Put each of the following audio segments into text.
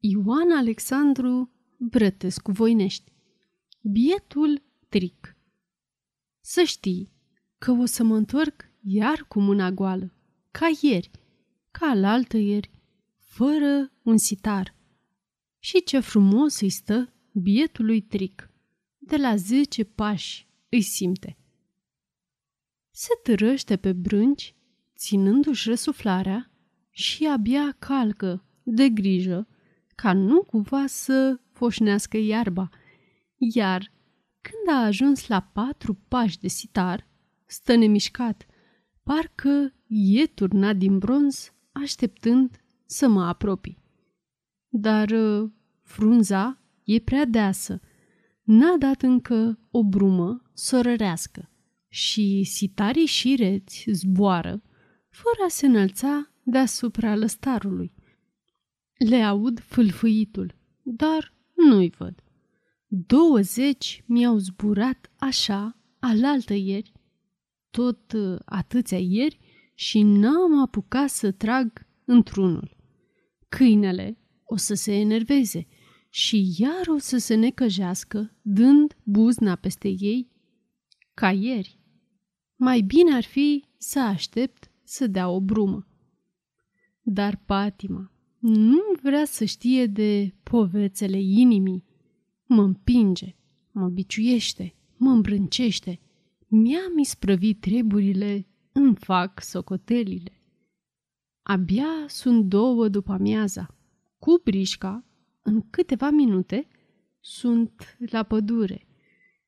Ioan Alexandru Brătescu Voinești Bietul tric Să știi că o să mă întorc iar cu mâna goală, ca ieri, ca alaltă ieri, fără un sitar. Și ce frumos îi stă bietului tric. De la zece pași îi simte. Se târăște pe brânci, ținându-și răsuflarea și abia calcă, de grijă, ca nu cumva să foșnească iarba. Iar când a ajuns la patru pași de sitar, stă nemișcat, parcă e turnat din bronz, așteptând să mă apropii. Dar uh, frunza e prea deasă, n-a dat încă o brumă sorărească și sitarii șireți zboară, fără a se înălța deasupra lăstarului. Le aud fâlfâitul, dar nu-i văd. Douăzeci mi-au zburat așa, alaltă ieri, tot uh, atâția ieri, și n-am apucat să trag într-unul. Câinele o să se enerveze și iar o să se necăjească, dând buzna peste ei, ca ieri. Mai bine ar fi să aștept să dea o brumă. Dar patima nu vrea să știe de povețele inimii. Mă împinge, mă biciuiește, mă îmbrâncește. Mi-am isprăvit treburile, îmi fac socotelile. Abia sunt două după amiaza. Cu brișca, în câteva minute, sunt la pădure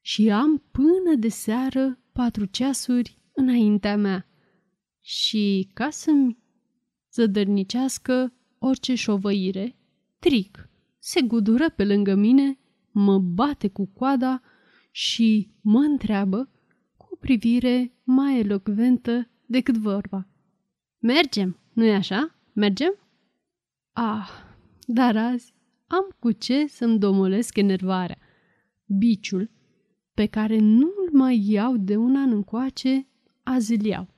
și am până de seară patru ceasuri înaintea mea. Și ca să-mi zădărnicească orice șovăire, tric, se gudură pe lângă mine, mă bate cu coada și mă întreabă cu o privire mai elocventă decât vorba. Mergem, nu-i așa? Mergem? Ah, dar azi am cu ce să-mi domolesc enervarea. Biciul, pe care nu-l mai iau de un an încoace, azi îl iau.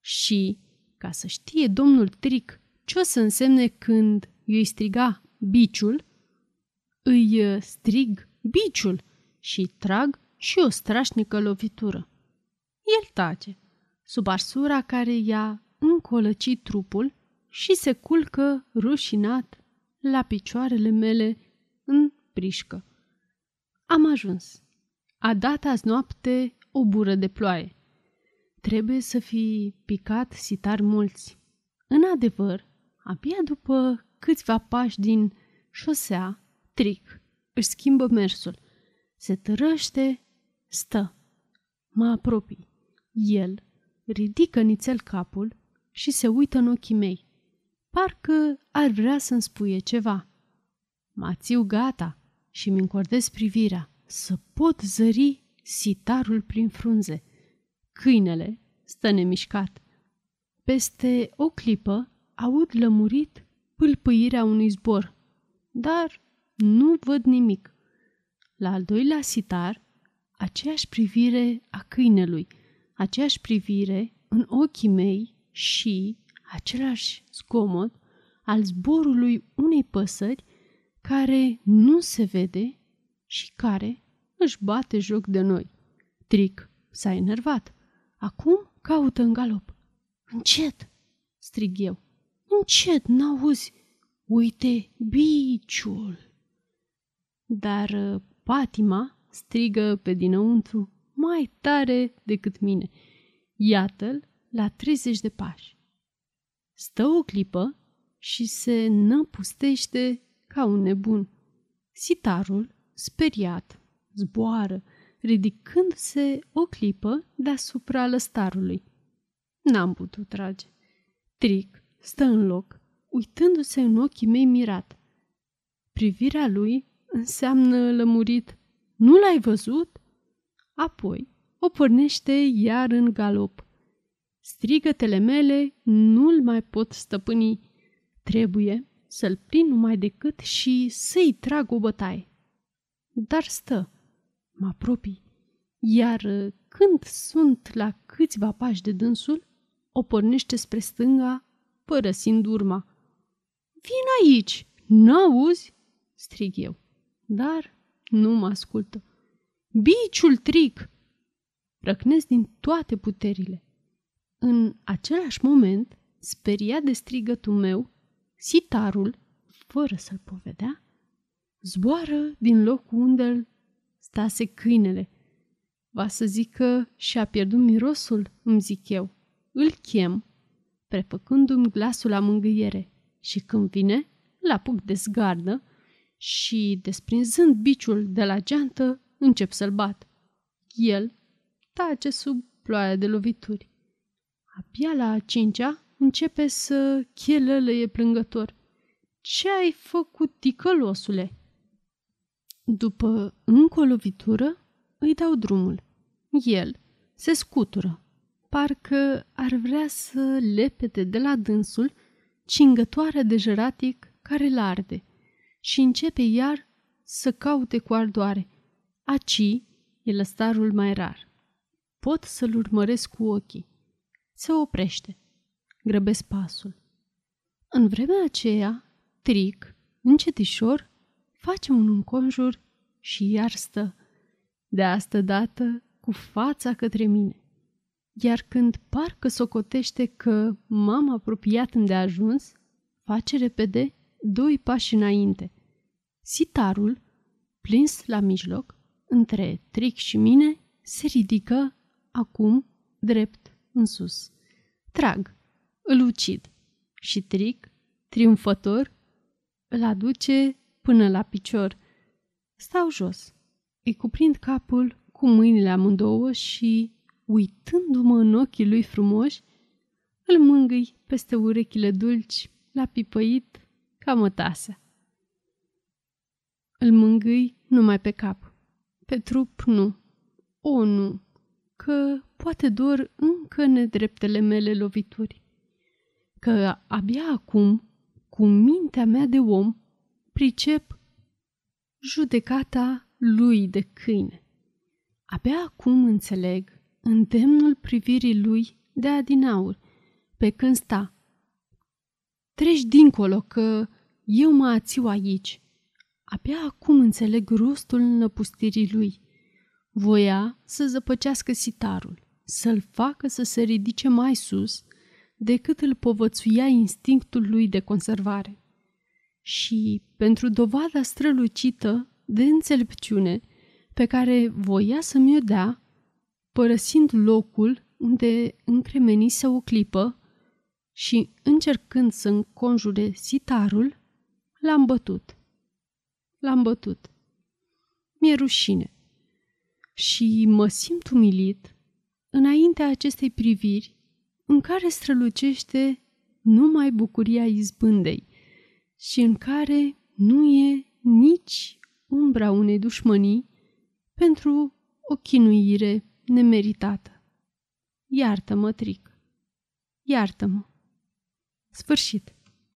Și, ca să știe domnul Tric ce o să însemne când îi striga biciul, îi uh, strig biciul și trag și o strașnică lovitură. El tace, sub arsura care i-a încolăcit trupul și se culcă rușinat la picioarele mele în prișcă. Am ajuns. A dat azi noapte o bură de ploaie. Trebuie să fi picat sitar mulți. În adevăr, abia după câțiva pași din șosea, tric, își schimbă mersul. Se tărăște, stă. Mă apropii. El ridică nițel capul și se uită în ochii mei. Parcă ar vrea să-mi spuie ceva. Mă țiu gata și mi încordez privirea să pot zări sitarul prin frunze. Câinele stă nemișcat. Peste o clipă aud lămurit pâlpâirea unui zbor, dar nu văd nimic. La al doilea sitar, aceeași privire a câinelui, aceeași privire în ochii mei și același zgomot al zborului unei păsări care nu se vede și care își bate joc de noi. Tric s-a enervat. Acum caută în galop. Încet, strig eu. Încet, n-auzi? Uite, biciul! Dar uh, patima strigă pe dinăuntru mai tare decât mine. Iată-l la 30 de pași. Stă o clipă și se năpustește ca un nebun. Sitarul, speriat, zboară, ridicându-se o clipă deasupra lăstarului. N-am putut trage. Tric stă în loc, uitându-se în ochii mei mirat. Privirea lui înseamnă lămurit. Nu l-ai văzut? Apoi o pornește iar în galop. Strigătele mele nu-l mai pot stăpâni. Trebuie să-l prind numai decât și să-i trag o bătaie. Dar stă, mă apropii, iar când sunt la câțiva pași de dânsul, o pornește spre stânga, părăsind urma. Vin aici, N-auzi? strig eu. Dar nu mă ascultă. Biciul tric! Răcnesc din toate puterile. În același moment, speriat de strigătul meu, sitarul, fără să-l povedea, zboară din locul unde îl stase câinele. Va să zică și-a pierdut mirosul, îmi zic eu. Îl chem, prefăcându-mi glasul la mângâiere și când vine, la apuc de zgardă și, desprinzând biciul de la geantă, încep să-l bat. El tace sub ploaia de lovituri. Abia la a cincea începe să chelălăie plângător. Ce ai făcut, ticălosule?" După încă o lovitură, îi dau drumul. El se scutură, parcă ar vrea să lepete de la dânsul cingătoarea de jeratic care l arde și începe iar să caute cu ardoare. Aci e lăstarul mai rar. Pot să-l urmăresc cu ochii. Se oprește. Grăbesc pasul. În vremea aceea, Tric, încetișor, face un înconjur și iar stă, de asta dată cu fața către mine. Iar când parcă socotește că m-am apropiat îndeajuns, face repede doi pași înainte. Sitarul, plins la mijloc, între Tric și mine, se ridică acum drept în sus. Trag, îl ucid și Tric, triumfător, îl aduce până la picior. Stau jos, îi cuprind capul cu mâinile amândouă și, uitându-mă în ochii lui frumoși, îl mângâi peste urechile dulci, la pipăit ca mătasea. Îl mângâi numai pe cap. Pe trup nu. O, nu, că poate dor încă nedreptele mele lovituri. Că abia acum, cu mintea mea de om, pricep judecata lui de câine. Abia acum înțeleg îndemnul privirii lui de adinaur, pe când sta. Treci dincolo că eu mă ațiu aici. Abia acum înțeleg rostul năpustirii lui. Voia să zăpăcească sitarul, să-l facă să se ridice mai sus decât îl povățuia instinctul lui de conservare. Și, pentru dovada strălucită de înțelepciune pe care voia să mi-o dea, părăsind locul unde încremenise o clipă și încercând să înconjure sitarul, l-am bătut. L-am bătut. Mi-e rușine. Și mă simt umilit înaintea acestei priviri în care strălucește numai bucuria izbândei și în care nu e nici umbra unei dușmănii pentru o chinuire nemeritată. Iartă-mă, Tric. Iartă-mă. Sfârșit.